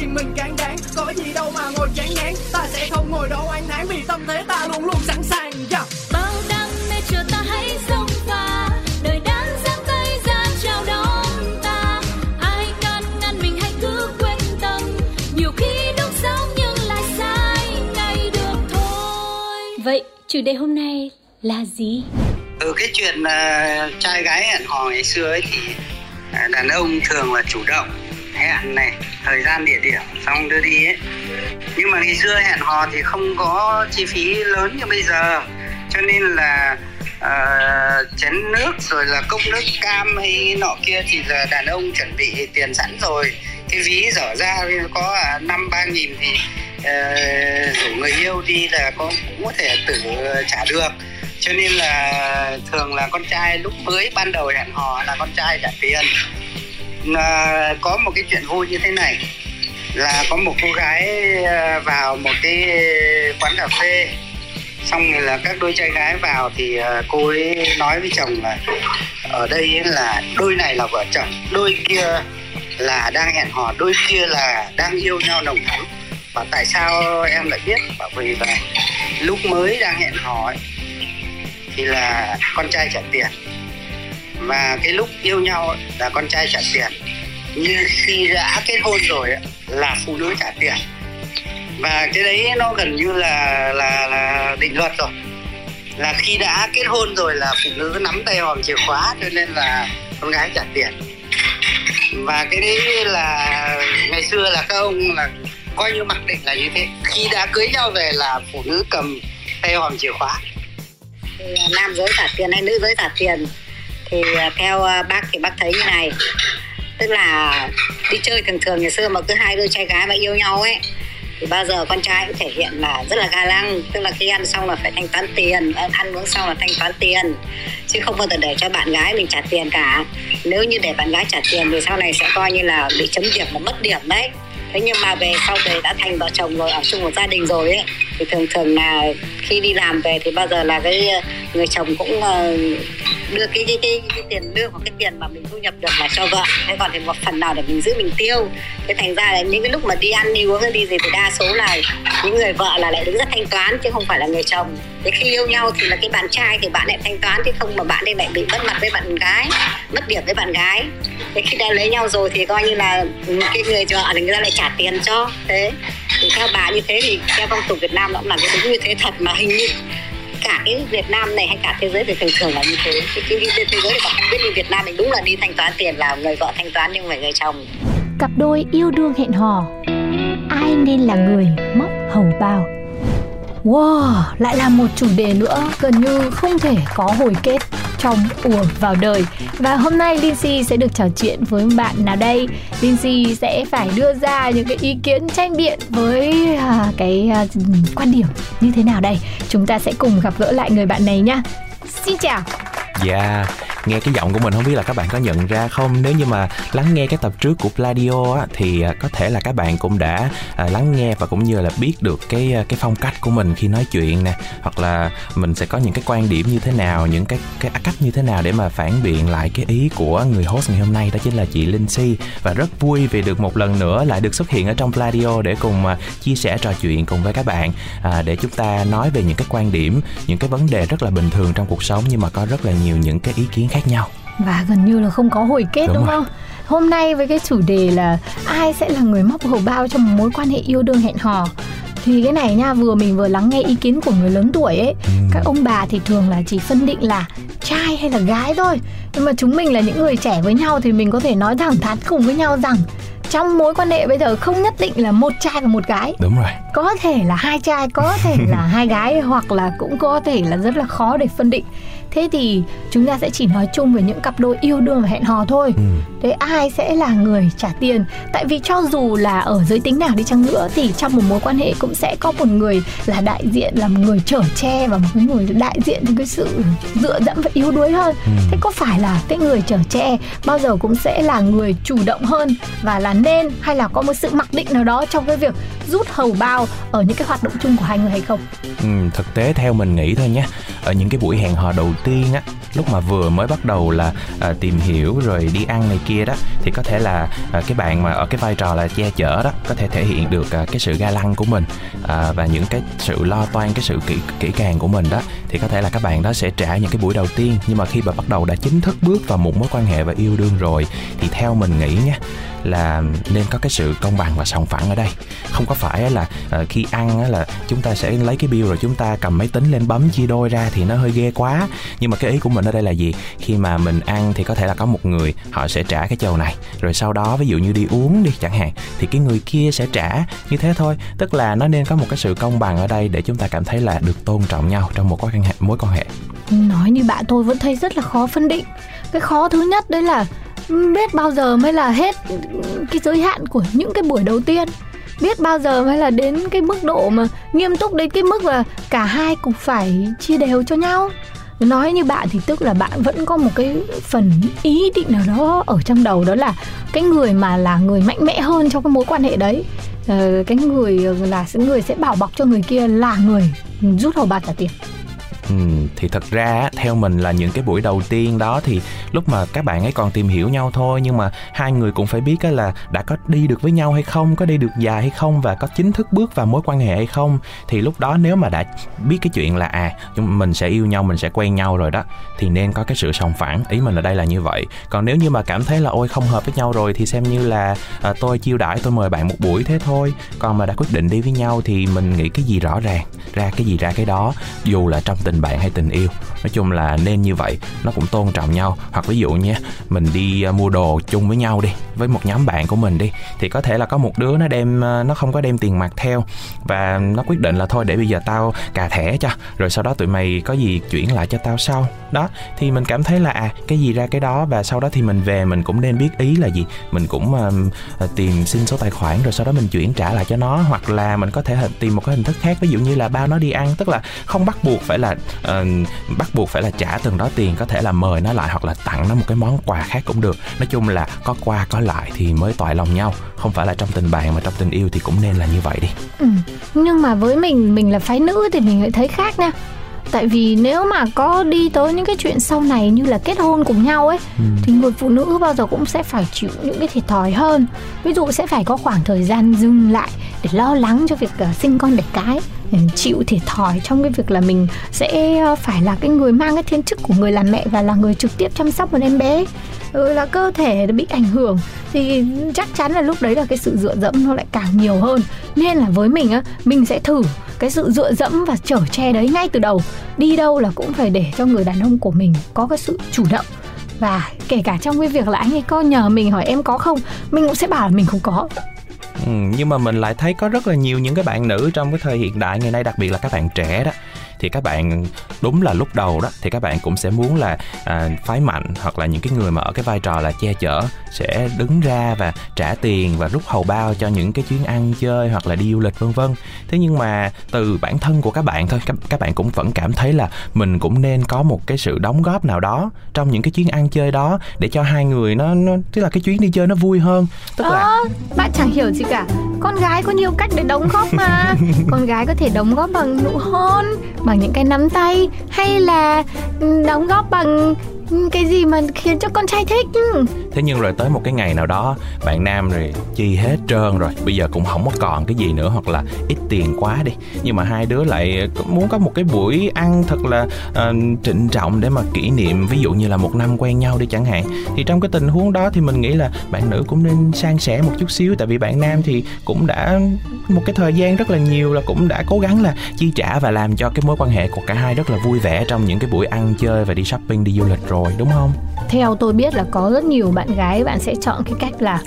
riêng mình càng đáng có gì đâu mà ngồi chán ngán. Ta sẽ không ngồi đó oán thán vì tâm thế ta luôn luôn sẵn sàng chủ đề hôm nay là gì? từ cái chuyện uh, trai gái hẹn hò ngày xưa ấy thì uh, đàn ông thường là chủ động hẹn này thời gian địa điểm xong đưa đi ấy. Nhưng mà ngày xưa hẹn hò thì không có chi phí lớn như bây giờ. Cho nên là uh, chén nước rồi là cốc nước cam hay nọ kia thì là đàn ông chuẩn bị tiền sẵn rồi. Cái ví dở ra có à, năm ba nghìn thì uh, rủ người yêu đi là con cũng có thể tự trả được. Cho nên là thường là con trai lúc mới ban đầu hẹn hò là con trai trả tiền. À, có một cái chuyện vui như thế này là có một cô gái ờ, vào một cái quán cà phê. Xong rồi là các đôi trai gái vào thì ờ, cô ấy nói với chồng là ở đây là đôi này là vợ chồng đôi kia là đang hẹn hò đôi kia là đang yêu nhau nồng thắm và tại sao em lại biết? Bởi vì là lúc mới đang hẹn hò ấy, thì là con trai trả tiền. Và cái lúc yêu nhau ấy, là con trai trả tiền. Như khi đã kết hôn rồi ấy, là phụ nữ trả tiền. Và cái đấy nó gần như là là là định luật rồi. Là khi đã kết hôn rồi là phụ nữ nắm tay hòm chìa khóa cho nên là con gái trả tiền. Và cái đấy là ngày xưa là các ông là coi như mặc định là như thế. Khi đã cưới nhau về là phụ nữ cầm tay hòm chìa khóa. Thì à, nam giới trả tiền hay nữ giới trả tiền? Thì à, theo à, bác thì bác thấy như này. Tức là đi chơi thường thường, ngày xưa mà cứ hai đôi trai gái mà yêu nhau ấy, thì bao giờ con trai cũng thể hiện là rất là ga lăng. Tức là khi ăn xong là phải thanh toán tiền ăn uống xong là thanh toán tiền, chứ không bao giờ để cho bạn gái mình trả tiền cả. Nếu như để bạn gái trả tiền thì sau này sẽ coi như là bị chấm điểm và mất điểm đấy thế nhưng mà về sau về đã thành vợ chồng rồi, ở chung một gia đình rồi ấy, thì thường thường là khi đi làm về thì bao giờ là cái người chồng cũng ờ, đưa cái cái cái, cái tiền lương hoặc cái tiền mà mình thu nhập được là cho vợ. Thế còn thì một phần nào để mình giữ mình tiêu. Thế thành ra là những cái lúc mà đi ăn đi uống hay đi gì thì đa số là những người vợ là lại đứng ra thanh toán chứ không phải là người chồng. Thế khi yêu nhau thì là cái bạn trai thì bạn lại thanh toán chứ không mà bạn ấy lại bị mất mặt với bạn gái mất điểm với bạn gái. Thế khi đã lấy nhau rồi thì coi như là cái người vợ thì người ta lại trả tiền cho. Thế thì theo bà như thế thì theo phong tục Việt Nam nó cũng là cái đúng như thế thật mà hình như cả cái Việt Nam này hay cả thế giới thì thường thường là như thế. Cái, cái, cái thế giới thì còn không biết như Việt Nam mình đúng là đi thanh toán tiền là người vợ thanh toán nhưng phải người chồng. Cặp đôi yêu đương hẹn hò. Ai nên là người móc hầu bao? Wow, lại là một chủ đề nữa gần như không thể có hồi kết trong ùa vào đời. Và hôm nay Lindsay sẽ được trò chuyện với bạn nào đây? Lindsay sẽ phải đưa ra những cái ý kiến tranh biện với à, cái à, quan điểm như thế nào đây? Chúng ta sẽ cùng gặp gỡ lại người bạn này nhá. Xin chào. Yeah nghe cái giọng của mình không biết là các bạn có nhận ra không? Nếu như mà lắng nghe cái tập trước của Pladio á Thì à, có thể là các bạn cũng đã à, lắng nghe và cũng như là biết được cái à, cái phong cách của mình khi nói chuyện nè. Hoặc là mình sẽ có những cái quan điểm như thế nào, những cái cái cách như thế nào để mà phản biện lại cái ý của người host ngày hôm nay? Đó chính là chị Linh Si. Và rất vui vì được một lần nữa lại được xuất hiện ở trong Pladio để cùng à, chia sẻ trò chuyện cùng với các bạn. À, Để chúng ta nói về những cái quan điểm, những cái vấn đề rất là bình thường trong cuộc sống Nhưng mà có rất là nhiều những cái ý kiến khác nhau. Và gần như là không có hồi kết đúng, Đúng rồi. không? Hôm nay với cái chủ đề là ai sẽ là người móc hầu bao trong một mối quan hệ yêu đương hẹn hò? Thì cái này nha vừa mình vừa lắng nghe ý kiến của người lớn tuổi ấy. Các ông bà thì thường là chỉ phân định là trai hay là gái thôi. Nhưng mà chúng mình là những người trẻ với nhau thì mình có thể nói thẳng thắn cùng với nhau rằng trong mối quan hệ bây giờ không nhất định là một trai và một gái. Đúng rồi. Có thể là hai trai có thể là hai gái hoặc là cũng có thể là rất là khó để phân định thế thì chúng ta sẽ chỉ nói chung về những cặp đôi yêu đương và hẹn hò thôi. Ừ. thế ai sẽ là người trả tiền? Tại vì cho dù là ở giới tính nào đi chăng nữa thì trong một mối quan hệ cũng sẽ có một người là đại diện là một người chở che và một cái người đại diện cho cái sự dựa dẫm và yếu đuối hơn. Ừ. thế có phải là cái người chở che bao giờ cũng sẽ là người chủ động hơn và là nên hay là có một sự mặc định nào đó trong cái việc rút hầu bao ở những cái hoạt động chung của hai người hay không? Ừ, thực tế theo mình nghĩ thôi nhé. Ở những cái buổi hẹn hò đầu tiên á lúc mà vừa mới bắt đầu là à, tìm hiểu rồi đi ăn này kia đó thì có thể là à, cái bạn mà ở cái vai trò là che chở đó có thể thể hiện được à, cái sự ga lăng của mình à, và những cái sự lo toan cái sự kỹ kỹ càng của mình đó thì có thể là các bạn đó sẽ trả những cái buổi đầu tiên. Nhưng mà khi mà bắt đầu đã chính thức bước vào một mối quan hệ và yêu đương rồi, thì theo mình nghĩ nha, là nên có cái sự công bằng và sòng phẳng ở đây. Không có phải là ờ, khi ăn là chúng ta sẽ lấy cái bill rồi chúng ta cầm máy tính lên bấm chia đôi ra thì nó hơi ghê quá. Nhưng mà cái ý của mình ở đây là gì? Khi mà mình ăn thì có thể là có một người họ sẽ trả cái chầu này, rồi sau đó ví dụ như đi uống đi chẳng hạn, thì cái người kia sẽ trả. Như thế thôi, tức là nó nên có một cái sự công bằng ở đây để chúng ta cảm thấy là được tôn trọng nhau trong một mối quan hệ, mối quan hệ. Nói như bạn tôi vẫn thấy rất là khó phân định. Cái khó thứ nhất đấy là biết bao giờ mới là hết cái giới hạn của những cái buổi đầu tiên. Biết bao giờ mới là đến cái mức độ mà nghiêm túc đến cái mức là cả hai cũng phải chia đều cho nhau. Nói như bạn thì tức là bạn vẫn có một cái phần ý định nào đó ở trong đầu, đó là cái người mà là người mạnh mẽ hơn trong cái mối quan hệ đấy. Ờ, cái người là, người sẽ bảo bọc cho người kia là người rút hầu bạc trả tiền. Ừ, thì thật ra theo mình là những cái buổi đầu tiên đó thì lúc mà các bạn ấy còn tìm hiểu nhau thôi nhưng mà hai người cũng phải biết là đã có đi được với nhau hay không có đi được dài hay không và có chính thức bước vào mối quan hệ hay không. Thì lúc đó nếu mà đã biết cái chuyện là à chúng mình sẽ yêu nhau mình sẽ quen nhau rồi đó thì nên có cái sự sòng phẳng. Ý mình ở đây là như vậy. Còn nếu như mà cảm thấy là ôi không hợp với nhau rồi thì xem như là à, tôi chiêu đãi tôi mời bạn một buổi thế thôi còn mà đã quyết định đi với nhau thì mình nghĩ cái gì rõ ràng ra cái gì ra cái đó. Dù là trong tình bạn hay tình yêu nói chung là nên như vậy nó cũng tôn trọng nhau. Hoặc ví dụ nha mình đi à, mua đồ chung với nhau đi với một nhóm bạn của mình đi thì có thể là có một đứa nó đem à, nó không có đem tiền mặt theo. Và nó quyết định là thôi để bây giờ tao cà thẻ cho rồi sau đó tụi mày có gì chuyển lại cho tao sau. Đó thì mình cảm thấy là à cái gì ra cái đó và sau đó thì mình về mình cũng nên biết ý là gì. Mình cũng uh, tìm xin số tài khoản rồi sau đó mình chuyển trả lại cho nó. Hoặc là mình có thể tìm một cái hình thức khác ví dụ như là bao nó đi ăn. Tức là không bắt buộc phải là ờ, bắt bắt buộc phải là trả từng đó tiền, có thể là mời nó lại hoặc là tặng nó một cái món quà khác cũng được nói chung là có qua có lại thì mới toại lòng nhau không phải là trong tình bạn mà trong tình yêu thì cũng nên là như vậy đi Ừ. Nhưng mà với mình mình là phái nữ thì mình lại thấy khác nha. Tại vì nếu mà có đi tới những cái chuyện sau này như là kết hôn cùng nhau ấy thì người phụ nữ bao giờ cũng sẽ phải chịu những cái thiệt thòi hơn. Ví dụ sẽ phải có khoảng thời gian dừng lại để lo lắng cho việc ờ, sinh con đẻ cái ừ, chịu thiệt thòi trong cái việc là mình sẽ ờ, phải là cái người mang cái thiên chức của người làm mẹ và là người trực tiếp chăm sóc một em bé. Ừ, là cơ thể bị ảnh hưởng thì chắc chắn là lúc đấy là cái sự dựa dẫm nó lại càng nhiều hơn. Nên là với mình á mình sẽ thử cái sự dựa dẫm và chở che đấy ngay từ đầu. Đi đâu là cũng phải để cho người đàn ông của mình có cái sự chủ động. Và kể cả trong cái việc là anh ấy có nhờ mình hỏi em có không mình cũng sẽ bảo là mình không có. Ừ, nhưng mà mình lại thấy có rất là nhiều những cái bạn nữ trong cái thời hiện đại ngày nay đặc biệt là các bạn trẻ đó thì các bạn đúng là lúc đầu đó thì các bạn cũng sẽ muốn là à, phái mạnh hoặc là những cái người mà ở cái vai trò là che chở sẽ đứng ra và trả tiền và rút hầu bao cho những cái chuyến ăn chơi hoặc là đi du lịch vân vân. Thế nhưng mà từ bản thân của các bạn thôi các, các bạn cũng vẫn cảm thấy là mình cũng nên có một cái sự đóng góp nào đó trong những cái chuyến ăn chơi đó để cho hai người nó, nó tức là cái chuyến đi chơi nó vui hơn. Tức là ờ, bạn chẳng hiểu gì cả. Con gái có nhiều cách để đóng góp mà. Con gái có thể đóng góp bằng nụ hôn Bằng những cái nắm tay Hay là ừ, đóng góp bằng cái gì mà khiến cho con trai thích? Chứ thế nhưng rồi tới một cái ngày nào đó bạn nam rồi chi hết trơn rồi bây giờ cũng không có còn cái gì nữa hoặc là ít tiền quá đi. Nhưng mà hai đứa lại muốn có một cái buổi ăn thật là uh, trịnh trọng để mà kỷ niệm ví dụ như là một năm quen nhau đi chẳng hạn. Thì trong cái tình huống đó thì mình nghĩ là bạn nữ cũng nên san sẻ một chút xíu tại vì bạn nam thì cũng đã một cái thời gian rất là nhiều là cũng đã cố gắng là chi trả và làm cho cái mối quan hệ của cả hai rất là vui vẻ trong những cái buổi ăn chơi và đi shopping đi du lịch rồi đúng không? Theo tôi biết là có rất nhiều bạn gái Bạn sẽ chọn cái cách là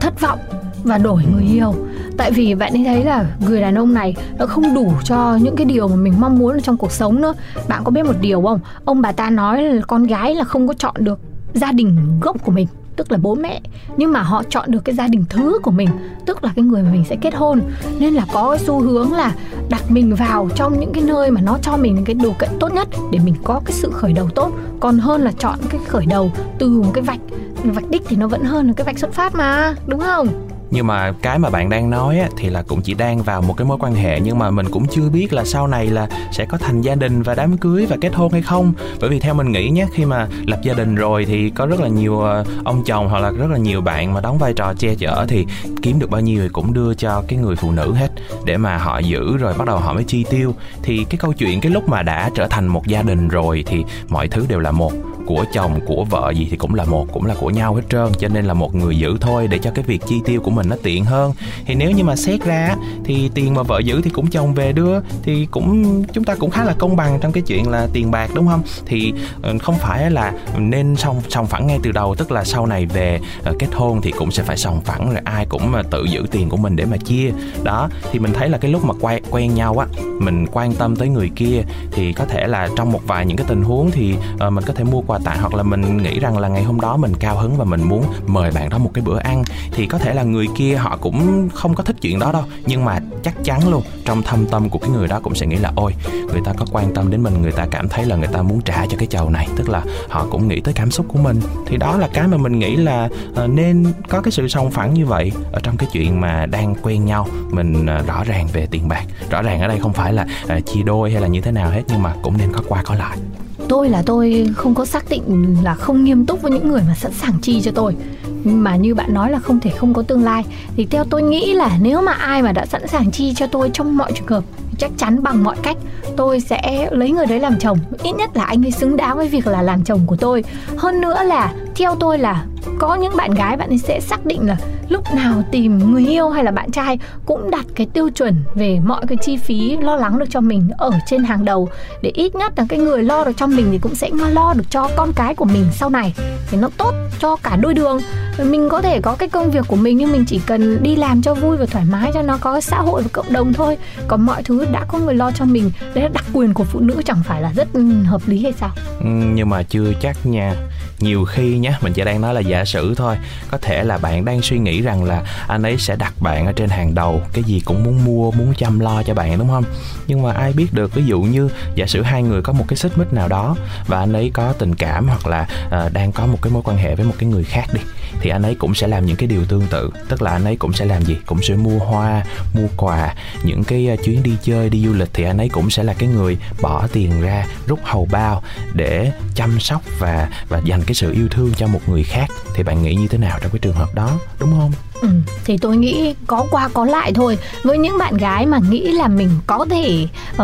Thất vọng và đổi người yêu. Tại vì bạn ấy thấy là người đàn ông này nó không đủ cho những cái điều mà mình mong muốn trong cuộc sống nữa. Bạn có biết một điều không? Ông bà ta nói là con gái là không có chọn được gia đình gốc của mình tức là bố mẹ. Nhưng mà họ chọn được cái gia đình thứ của mình, tức là cái người mà mình sẽ kết hôn. Nên là có xu hướng là đặt mình vào trong những cái nơi mà nó cho mình cái điều kiện tốt nhất để mình có cái sự khởi đầu tốt. Còn hơn là chọn cái khởi đầu từ một cái vạch vạch đích thì nó vẫn hơn là cái vạch xuất phát mà, đúng không? Nhưng mà cái mà bạn đang nói á, thì là cũng chỉ đang vào một cái mối quan hệ nhưng mà mình cũng chưa biết là sau này là sẽ có thành gia đình và đám cưới và kết hôn hay không. Bởi vì theo mình nghĩ nhé khi mà lập gia đình rồi thì có rất là nhiều ờ, ông chồng hoặc là rất là nhiều bạn mà đóng vai trò che chở thì kiếm được bao nhiêu thì cũng đưa cho cái người phụ nữ hết để mà họ giữ rồi bắt đầu họ mới chi tiêu. Thì cái câu chuyện cái lúc mà đã trở thành một gia đình rồi thì mọi thứ đều là một của chồng, của vợ gì thì cũng là một, cũng là của nhau hết trơn. Cho nên là một người giữ thôi để cho cái việc chi tiêu của mình nó tiện hơn. Thì nếu như mà xét ra thì tiền mà vợ giữ thì cũng chồng về đưa, thì cũng, chúng ta cũng khá là công bằng trong cái chuyện là tiền bạc, đúng không? Thì ờ, không phải là nên song song phẳng ngay từ đầu, tức là sau này về ờ, kết hôn thì cũng sẽ phải sòng phẳng rồi ai cũng mà tự giữ tiền của mình để mà chia. Đó, thì mình thấy là cái lúc mà quen quen nhau á, mình quan tâm tới người kia thì có thể là trong một vài những cái tình huống thì ờ, mình có thể mua quà tại hoặc là mình nghĩ rằng là ngày hôm đó mình cao hứng và mình muốn mời bạn đó một cái bữa ăn thì có thể là người kia họ cũng không có thích chuyện đó đâu. Nhưng mà chắc chắn luôn trong thâm tâm của cái người đó cũng sẽ nghĩ là ôi người ta có quan tâm đến mình người ta cảm thấy là người ta muốn trả cho cái chầu này. Tức là họ cũng nghĩ tới cảm xúc của mình. Thì đó là cái mà mình nghĩ là uh, nên có cái sự song phẳng như vậy ở trong cái chuyện mà đang quen nhau. Mình uh, rõ ràng về tiền bạc. Rõ ràng ở đây không phải là uh, chia đôi hay là như thế nào hết nhưng mà cũng nên có qua có lại tôi là tôi không có xác định là không nghiêm túc với những người mà sẵn sàng chi cho tôi. Mà như bạn nói là không thể không có tương lai. Thì theo tôi nghĩ là nếu mà ai mà đã sẵn sàng chi cho tôi trong mọi trường hợp, chắc chắn bằng mọi cách, tôi sẽ lấy người đấy làm chồng. Ít nhất là anh ấy xứng đáng với việc là làm chồng của tôi. Hơn nữa là theo tôi là có những bạn gái bạn ấy sẽ xác định là lúc nào tìm người yêu hay là bạn trai cũng đặt cái tiêu chuẩn về mọi cái chi phí lo lắng được cho mình ở trên hàng đầu. Để ít nhất là cái người lo được cho mình thì cũng sẽ lo được cho con cái của mình sau này. Thì nó tốt cho cả đôi đường. Mình có thể có cái công việc của mình nhưng mình chỉ cần đi làm cho vui và thoải mái cho nó có xã hội và cộng đồng thôi. Còn mọi thứ đã có người lo cho mình đấy là đặc quyền của phụ nữ chẳng phải là rất hợp lý hay sao? Ừ, nhưng mà chưa chắc nha nhiều khi nhé mình chỉ đang nói là giả sử thôi. Có thể là bạn đang suy nghĩ rằng là anh ấy sẽ đặt bạn ở trên hàng đầu cái gì cũng muốn mua muốn chăm lo cho bạn đúng không? Nhưng mà ai biết được ví dụ như giả sử hai người có một cái xích mích nào đó và anh ấy có tình cảm hoặc là uh, đang có một cái mối quan hệ với một cái người khác đi thì anh ấy cũng sẽ làm những cái điều tương tự. Tức là anh ấy cũng sẽ làm gì? Cũng sẽ mua hoa, mua quà, những cái à, chuyến đi chơi, đi du lịch thì anh ấy cũng sẽ là cái người bỏ tiền ra, rút hầu bao để chăm sóc và và dành cái sự yêu thương cho một người khác. Thì bạn nghĩ như thế nào trong cái trường hợp đó? Đúng không? Ừ, thì tôi nghĩ có qua có lại thôi. Với những bạn gái mà nghĩ là mình có thể uh,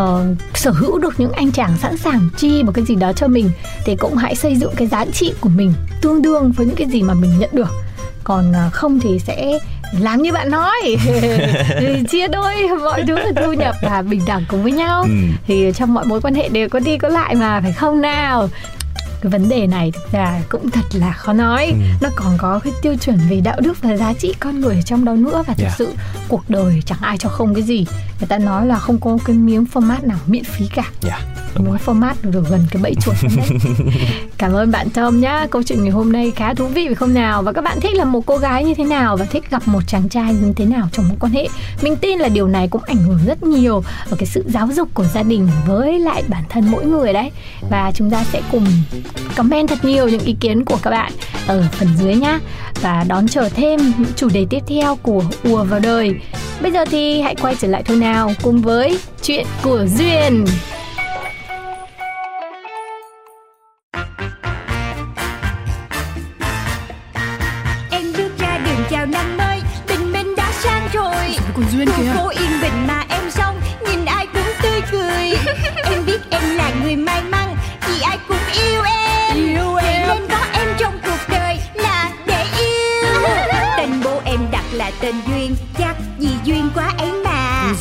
sở hữu được những anh chàng sẵn sàng chi một cái gì đó cho mình thì cũng hãy xây dựng cái giá trị của mình tương đương với những cái gì mà mình nhận được. Còn uh, không thì sẽ làm như bạn nói. Chia đôi mọi thứ là thu nhập và bình đẳng cùng với nhau. Ừ. thì trong mọi mối quan hệ đều có đi có lại mà phải không nào cái vấn đề này thực ra cũng thật là khó nói. Ừ. nó còn có cái tiêu chuẩn về đạo đức và giá trị con người ở trong đó nữa và thực yeah. Dạ. sự cuộc đời chẳng ai cho không cái gì. Người ta nói là không có cái miếng format nào miễn phí cả. Yeah dạ, miếng format được gần cái bẫy chuột cảm ơn bạn Tom nhá. Câu chuyện ngày hôm nay khá thú vị phải không nào? Và các bạn thích là một cô gái như thế nào và thích gặp một chàng trai như thế nào trong mối quan hệ? Mình tin là điều này cũng ảnh hưởng rất nhiều ở cái sự giáo dục của gia đình với lại bản thân mỗi người đấy. Và chúng ta sẽ cùng comment thật nhiều những ý kiến của các bạn ở phần dưới nhá. Và đón chờ thêm những chủ đề tiếp theo của ùa vào đời. Bây giờ thì hãy quay trở lại thôi nào cùng với chuyện của duyên. Em bước ra đường chào năm mới tình mình đã sang rồi. Còn duyên kìa. Phố yên bình mà em xong nhìn ai cũng tươi cười. Em biết em là người may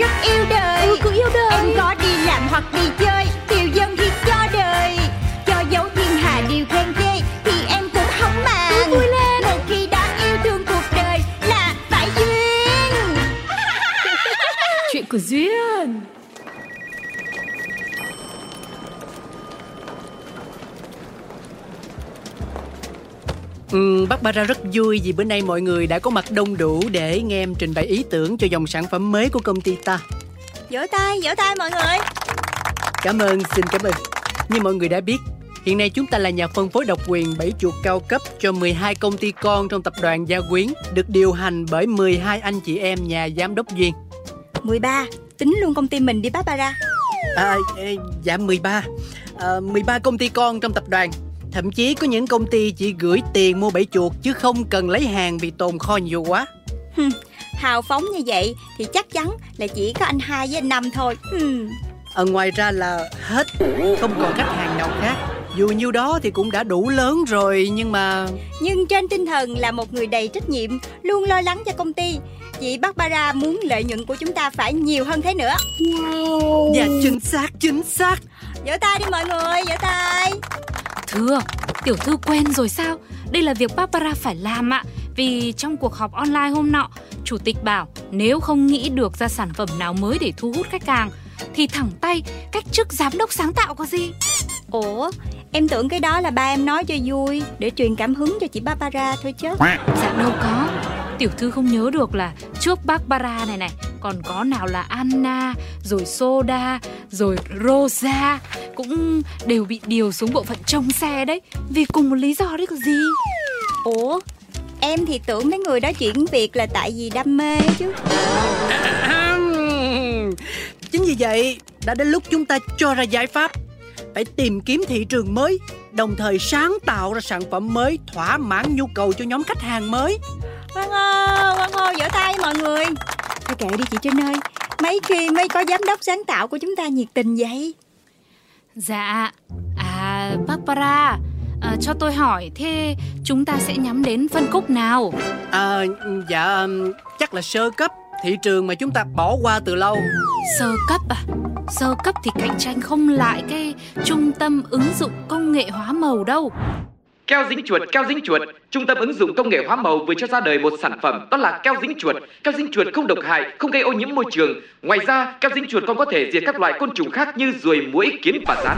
Vì em rất Ừ, Barbara rất vui vì bữa nay mọi người đã có mặt đông đủ để nghe em trình bày ý tưởng cho dòng sản phẩm mới của công ty ta. Vỗ tay, vỗ tay mọi người Cảm ơn, xin cảm ơn. Như mọi người đã biết, hiện nay chúng ta là nhà phân phối độc quyền bảy chuột cao cấp cho 12 công ty con trong tập đoàn Gia Quyến, được điều hành bởi 12 anh chị em nhà giám đốc Duyên. 13 Tính luôn công ty mình đi Barbara À, dạ 13 à, 13 công ty con trong tập đoàn Thậm chí có những công ty chỉ gửi tiền mua bẫy chuột Chứ không cần lấy hàng vì tồn kho nhiều quá. Hào phóng như vậy Thì chắc chắn là chỉ có anh hai với anh năm thôi. Hmm. à, Ngoài ra là hết Không còn khách hàng nào khác. Dù nhiêu đó thì cũng đã đủ lớn rồi Nhưng mà Nhưng trên tinh thần là một người đầy trách nhiệm Luôn lo lắng cho công ty Chị Barbara muốn lợi nhuận của chúng ta phải nhiều hơn thế nữa. Dạ chính xác chính xác. Vỗ tay đi mọi người, vỗ tay Thưa, tiểu thư quen rồi sao? Đây là việc Barbara phải làm ạ. Vì trong cuộc họp online hôm nọ, chủ tịch bảo nếu không nghĩ được ra sản phẩm nào mới để thu hút khách hàng thì thẳng tay cách chức giám đốc sáng tạo có gì? Ủa, em tưởng cái đó là ba em nói cho vui Để truyền cảm hứng cho chị Barbara thôi chứ Dạ đâu có. Tiểu thư không nhớ được là trước Barbara này này còn có nào là Anna, rồi Soda, rồi Rosa cũng đều bị điều xuống bộ phận trông xe đấy. Vì cùng một lý do đấy có gì. Ủa, em thì tưởng mấy người đó chuyển việc là tại vì đam mê chứ. Chính vì vậy đã đến lúc chúng ta cho ra giải pháp. Phải tìm kiếm thị trường mới Đồng thời sáng tạo ra sản phẩm mới Thỏa mãn nhu cầu cho nhóm khách hàng mới. Quang hô, Quang hô, vỗ tay mọi người. Thôi kệ đi chị Trinh ơi. Mấy khi mới có giám đốc sáng tạo của chúng ta nhiệt tình vậy Dạ, à Barbara, à, cho tôi hỏi thế chúng ta sẽ nhắm đến phân khúc nào? À dạ chắc là sơ cấp Thị trường mà chúng ta bỏ qua từ lâu Sơ cấp à? Sơ cấp thì cạnh tranh không lại cái trung tâm ứng dụng công nghệ hóa màu đâu. Keo dính chuột, keo dính chuột. Trung tâm ứng dụng công nghệ hóa màu vừa cho ra đời một sản phẩm đó là keo dính chuột. Keo dính chuột không độc hại, không gây ô nhiễm môi trường. Ngoài ra, keo dính chuột còn có thể diệt các loại côn trùng khác như ruồi, muỗi, kiến và rắn.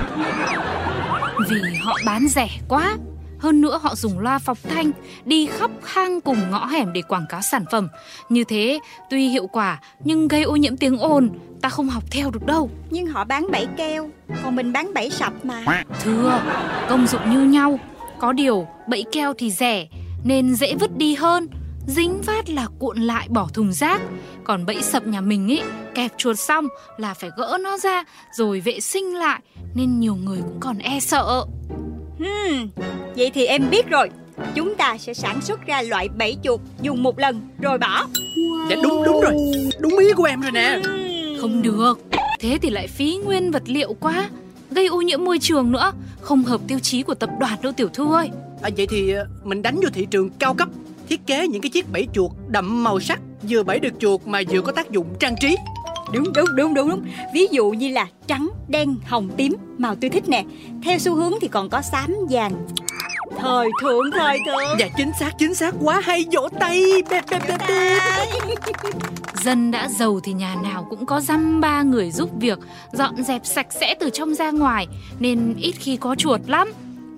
Vì họ bán rẻ quá. Hơn nữa họ dùng loa phóng thanh đi khắp hang cùng ngõ hẻm để quảng cáo sản phẩm. Như thế, tuy hiệu quả nhưng gây ô nhiễm tiếng ồn, ta không học theo được đâu. Nhưng họ bán bẫy keo Còn mình bán bẫy sập mà Thưa, công dụng như nhau. Có điều, bẫy keo thì rẻ nên dễ vứt đi hơn. Dính phát là cuộn lại bỏ thùng rác. Còn bẫy sập nhà mình ý, kẹp chuột xong là phải gỡ nó ra rồi vệ sinh lại nên nhiều người cũng còn e sợ. hmm. Vậy thì em biết rồi Chúng ta sẽ sản xuất ra loại bẫy chuột Dùng một lần rồi bỏ Dạ đúng đúng rồi Đúng ý của em rồi nè Hmm. Không được, thế thì lại phí nguyên vật liệu quá, gây ô nhiễm môi trường nữa, không hợp tiêu chí của tập đoàn đâu tiểu thư ơi. à, Vậy thì ờ, mình đánh vô thị trường cao cấp Thiết kế những cái chiếc bẫy chuột đậm màu sắc Vừa bẫy được chuột mà vừa có tác dụng trang trí. Đúng đúng đúng đúng đúng. Ví dụ như là trắng, đen, hồng, tím Màu tôi thích nè. Theo xu hướng thì còn có xám, vàng Thời thượng, thời thượng. Dạ chính xác chính xác. Quá hay vỗ tay. Bẹp bẹp bẹp bẹp Dân đã giàu thì nhà nào cũng có dăm ba người giúp việc, dọn dẹp sạch sẽ từ trong ra ngoài, nên ít khi có chuột lắm.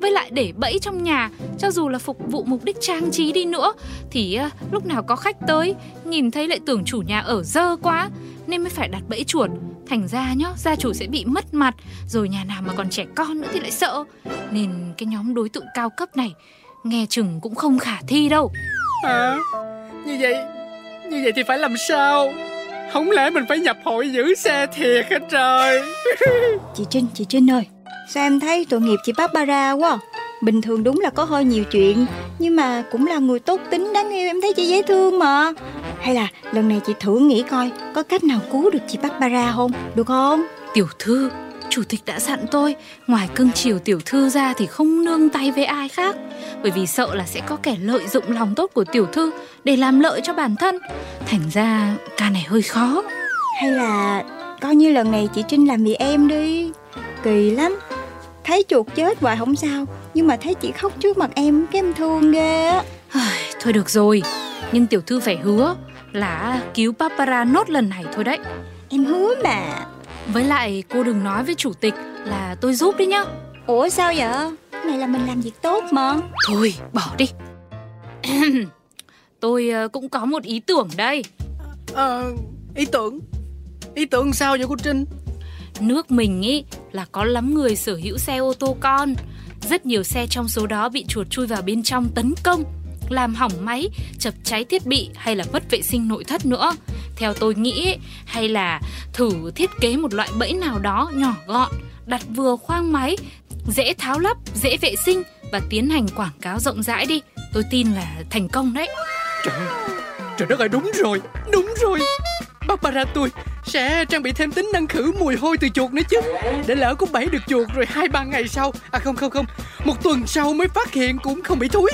Với lại để bẫy trong nhà, cho dù là phục vụ mục đích trang trí đi nữa, thì à, lúc nào có khách tới, nhìn thấy lại tưởng chủ nhà ở dơ quá, nên mới phải đặt bẫy chuột. Thành ra nhá, gia chủ sẽ bị mất mặt, rồi nhà nào mà còn trẻ con nữa thì lại sợ. Nên cái nhóm đối tượng cao cấp này, nghe chừng cũng không khả thi đâu. Hả? Như vậy Như vậy thì phải làm sao Không lẽ mình phải nhập hội giữ xe thiệt hả trời Chị Trinh, chị Trinh ơi Sao em thấy tội nghiệp chị Barbara quá? Bình thường đúng là có hơi nhiều chuyện Nhưng mà cũng là người tốt tính đáng yêu Em thấy chị dễ thương mà. Hay là lần này chị thử nghĩ coi Có cách nào cứu được chị Barbara không? Được không? Tiểu thư, chủ tịch đã dặn tôi Ngoài cưng chiều tiểu thư ra thì không nương tay với ai khác. Bởi vì sợ là sẽ có kẻ lợi dụng lòng tốt của tiểu thư Để làm lợi cho bản thân. Thành ra ca này hơi khó. Hay là coi như lần này chị Trinh làm vì em đi. Kỳ lắm Thấy chuột chết hoài không sao Nhưng mà thấy chị khóc trước mặt em Cái em thương ghê á. Thôi được rồi Nhưng tiểu thư phải hứa là cứu Barbara nốt lần này thôi đấy. Em hứa mà. Với lại cô đừng nói với chủ tịch là tôi giúp đi nhá. Ủa sao vậy? Này là mình làm việc tốt mà. Thôi bỏ đi. Tôi ờ, cũng có một ý tưởng đây. Ờ, ý tưởng? Ý tưởng sao vậy cô Trinh Nước mình ý là có lắm người sở hữu xe ô tô con Rất nhiều xe trong số đó bị chuột chui vào bên trong tấn công làm hỏng máy, chập cháy thiết bị hay là mất vệ sinh nội thất nữa. Theo tôi nghĩ hay là thử thiết kế một loại bẫy nào đó nhỏ gọn, đặt vừa khoang máy, dễ tháo lắp, dễ vệ sinh và tiến hành quảng cáo rộng rãi đi. Tôi tin là thành công đấy. Trời, trời đất ơi đúng rồi, đúng rồi. Barbara tôi sẽ trang bị thêm tính năng khử mùi hôi từ chuột nữa chứ. Để lỡ có bẫy được chuột rồi hai ba ngày sau. À không không không. Một tuần sau mới phát hiện cũng không bị thúi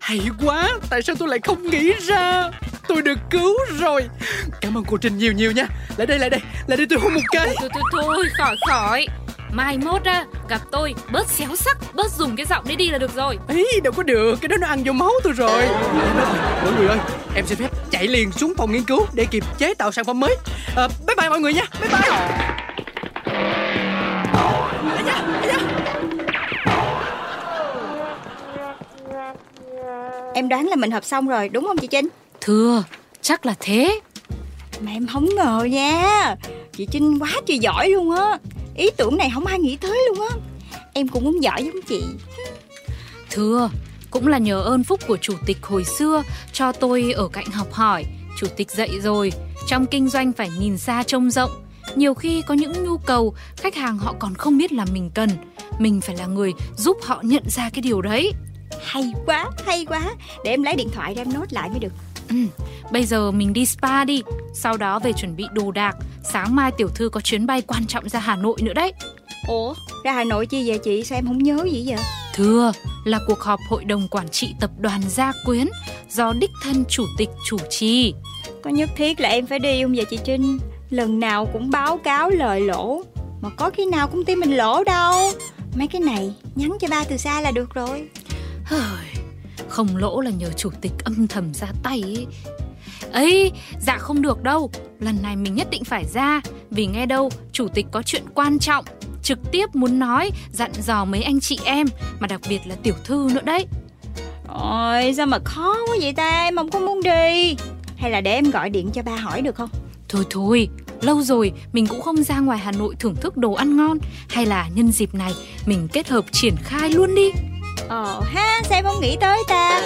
hay quá, tại sao tôi lại không nghĩ ra? Tôi được cứu rồi. Cảm ơn cô Trinh nhiều nhiều nha. Lại đây, lại đây, lại đây tôi hôn một cái. Thôi thôi thôi, khỏi khỏi. Mai mốt á, gặp tôi bớt xéo sắc Bớt dùng cái giọng đấy đi là được rồi. Ý, đâu có được, cái đó nó ăn vô máu tôi rồi. Mọi người ơi, em xin phép chạy liền xuống phòng nghiên cứu Để kịp chế tạo sản phẩm mới. À, Bye bye mọi người nha, bye bye. Em đoán là mình hợp xong rồi đúng không chị Trinh? Thưa chắc là thế. Mà em không ngờ nha. Chị Trinh quá trời giỏi luôn á Ý tưởng này không ai nghĩ tới luôn á. Em cũng muốn giỏi giống chị. Thưa Cũng là nhờ ơn phúc của chủ tịch hồi xưa Cho tôi ở cạnh học hỏi. Chủ tịch dạy rồi Trong kinh doanh phải nhìn xa trông rộng. Nhiều khi có những nhu cầu khách hàng họ còn không biết là mình cần. Mình phải là người giúp họ nhận ra cái điều đấy. Hay quá, hay quá. Để em lấy điện thoại ra em nốt lại mới được ừ, Bây giờ mình đi spa đi. Sau đó về chuẩn bị đồ đạc. Sáng mai tiểu thư có chuyến bay quan trọng ra Hà Nội nữa đấy. Ủa, ra Hà Nội chi vậy chị? Sao em không nhớ gì vậy? Thưa, là cuộc họp hội đồng quản trị tập đoàn Gia Quyến Do đích thân chủ tịch chủ trì. Có nhất thiết là em phải đi không vậy chị Trinh? Lần nào cũng báo cáo lời lỗ. Mà có khi nào công ty mình lỗ đâu. Mấy cái này nhắn cho ba từ xa là được rồi không lỗ là nhờ chủ tịch âm thầm ra tay ấy. ấy dạ không được đâu. Lần này mình nhất định phải ra. Vì nghe đâu chủ tịch có chuyện quan trọng. Trực tiếp muốn nói dặn dò mấy anh chị em. Mà đặc biệt là tiểu thư nữa đấy. Ôi sao mà khó quá vậy ta? Em không có muốn đi. Hay là để em gọi điện cho ba hỏi được không? Thôi thôi lâu rồi mình cũng không ra ngoài hà nội thưởng thức đồ ăn ngon. Hay là nhân dịp này mình kết hợp triển khai luôn đi Ờ ha, sao em không nghĩ tới ta?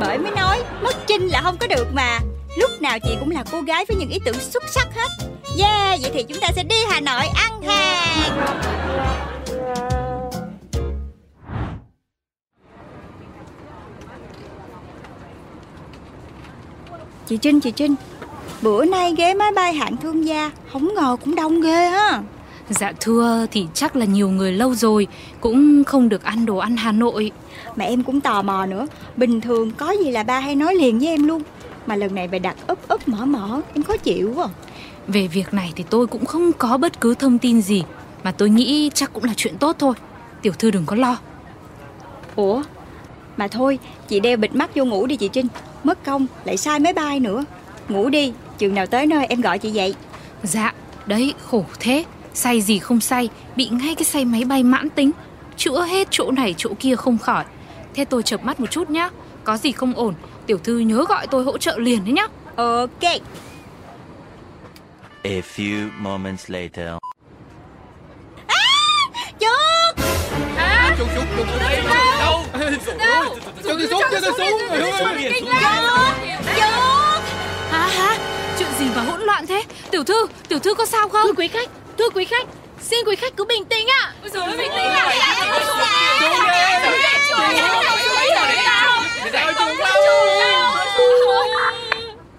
Bởi mới nói, mất trinh là không có được mà. Lúc nào chị cũng là cô gái với những ý tưởng xuất sắc hết. Yeah, vậy thì chúng ta sẽ đi Hà Nội ăn hàng. Chị Trinh chị Trinh, Bữa nay ghế máy bay hạng thương gia, Không ngờ cũng đông ghê ha. Dạ thưa thì chắc là nhiều người lâu rồi Cũng không được ăn đồ ăn Hà Nội. Mà em cũng tò mò nữa. Bình thường có gì là ba hay nói liền với em luôn. Mà lần này phải đặt úp úp mở mở Em khó chịu quá Về việc này thì tôi cũng không có bất cứ thông tin gì. Mà tôi nghĩ chắc cũng là chuyện tốt thôi. Tiểu thư đừng có lo. Ủa? Mà thôi chị đeo bịt mắt vô ngủ đi chị Trinh. Mất công lại sai máy bay nữa. Ngủ đi Chừng nào tới nơi em gọi chị dậy. Dạ Đấy khổ thế Say gì không say Bị ngay cái say máy bay mãn tính Chữa hết chỗ này chỗ kia không khỏi Thế tôi chợp mắt một chút nhá Có gì không ổn Tiểu thư nhớ gọi tôi hỗ trợ liền đấy nhá Ok A few moments later à, Chuột à, Chuột chuột chuột ở đây Đâu Đâu Cho tôi xuống cho tôi xuống Chuột Hả hả Chuyện gì mà hỗn loạn thế Tiểu thư Tiểu thư có sao không Thưa quý khách Thưa quý khách, xin quý khách cứ bình tĩnh ạ. Ôi giời bình tĩnh ạ.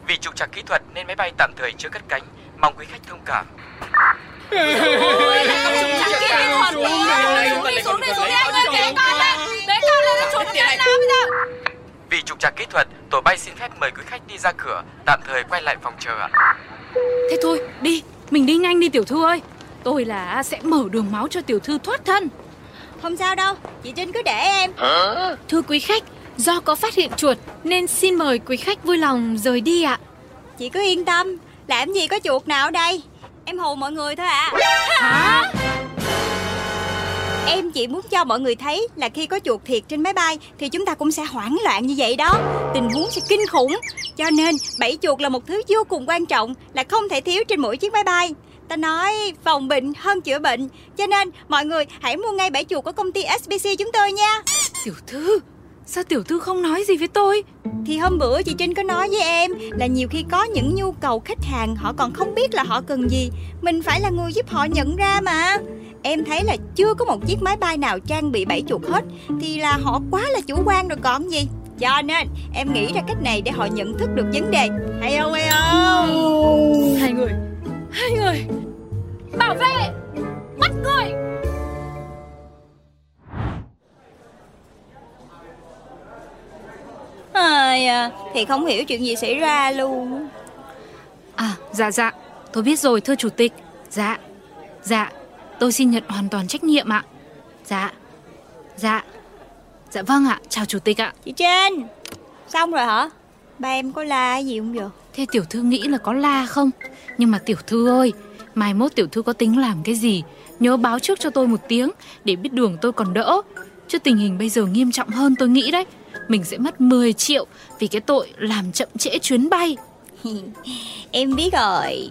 Vì trục trặc kỹ thuật nên máy bay tạm thời chưa cất cánh. Mong quý khách thông cảm. Vì trục trặc kỹ thuật, tổ bay xin phép mời quý khách đi ra cửa, tạm thời quay lại phòng chờ ạ. Thế thôi, đi, mình đi nhanh đi tiểu thư ơi. Tôi là sẽ mở đường máu cho tiểu thư thoát thân. Không sao đâu, chị Trinh cứ để em Thưa quý khách, do có phát hiện chuột nên xin mời quý khách vui lòng rời đi ạ. Chị cứ yên tâm, làm gì có chuột nào ở đây Em hù mọi người thôi à Hả? Em chỉ muốn cho mọi người thấy là khi có chuột thiệt trên máy bay thì chúng ta cũng sẽ hoảng loạn như vậy đó. Tình huống sẽ kinh khủng. Cho nên bẫy chuột là một thứ vô cùng quan trọng là không thể thiếu trên mỗi chiếc máy bay. Ta nói phòng bệnh hơn chữa bệnh. Cho nên mọi người hãy mua ngay bẫy chuột của công ty SBC chúng tôi nha. Tiểu thư, sao tiểu thư không nói gì với tôi? Thì hôm bữa chị Trinh có nói với em là nhiều khi có những nhu cầu khách hàng họ còn không biết là họ cần gì. Mình phải là người giúp họ nhận ra mà. Em thấy là chưa có một chiếc máy bay nào trang bị bẫy chuột hết Thì là họ quá là chủ quan rồi còn gì Cho nên em nghĩ ra cách này để họ nhận thức được vấn đề Hay không hay không Hai người, hai người. Bảo vệ, bắt người. À, Thì không hiểu chuyện gì xảy ra luôn À, dạ dạ, tôi biết rồi thưa chủ tịch. Dạ, dạ, tôi xin nhận hoàn toàn trách nhiệm ạ. Dạ, dạ, dạ vâng ạ, chào chủ tịch ạ. Chị Trinh Xong rồi hả Ba em có la gì không vậy Thế tiểu thư nghĩ là có la không? Nhưng mà tiểu thư ơi, mai mốt tiểu thư có tính làm cái gì? Nhớ báo trước cho tôi một tiếng để biết đường tôi còn đỡ. Chứ tình hình bây giờ nghiêm trọng hơn tôi nghĩ đấy. Mình sẽ mất 10 triệu vì cái tội làm chậm trễ chuyến bay. Em biết rồi.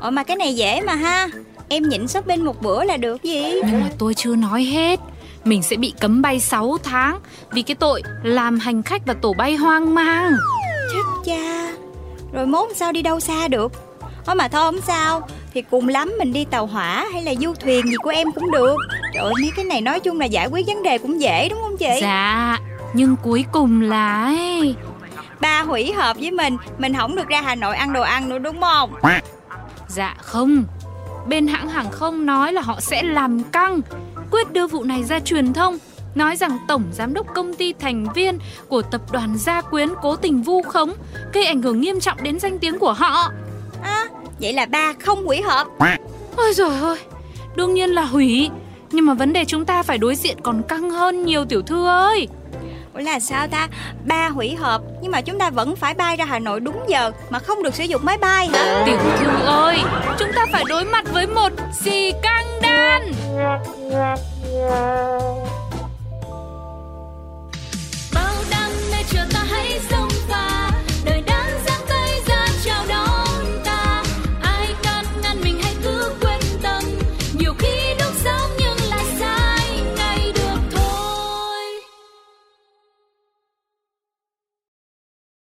Ủa mà cái này dễ mà ha. Em nhịn shopping một bữa là được gì? Nhưng mà tôi chưa nói hết. Mình sẽ bị cấm bay 6 tháng vì cái tội làm hành khách và tổ bay hoang mang. Chết cha. Rồi mốt sao đi đâu xa được? Ủa mà thôi không sao. Thì cùng lắm mình đi tàu hỏa hay là du thuyền gì của em cũng được. Trời ơi mấy cái này nói chung là giải quyết vấn đề cũng dễ đúng không chị? Dạ, nhưng cuối cùng là ấy, Ba hủy hợp với mình Mình không được ra Hà Nội ăn đồ ăn nữa đúng không? Dạ không. Bên hãng hàng không nói là họ sẽ làm căng Quyết đưa vụ này ra truyền thông Nói rằng tổng giám đốc công ty thành viên Của tập đoàn Gia Quyến cố tình vu khống Gây ảnh hưởng nghiêm trọng đến danh tiếng của họ. À, Vậy là ba không hủy hợp. Ôi trời ơi Đương nhiên là hủy. Nhưng mà vấn đề chúng ta phải đối diện còn căng hơn nhiều tiểu thư ơi là sao ta? Ba hủy hợp, Nhưng mà chúng ta vẫn phải bay ra Hà Nội đúng giờ, Mà không được sử dụng máy bay hả? Tiểu thư ơi, Chúng ta phải đối mặt với một xì căng đan.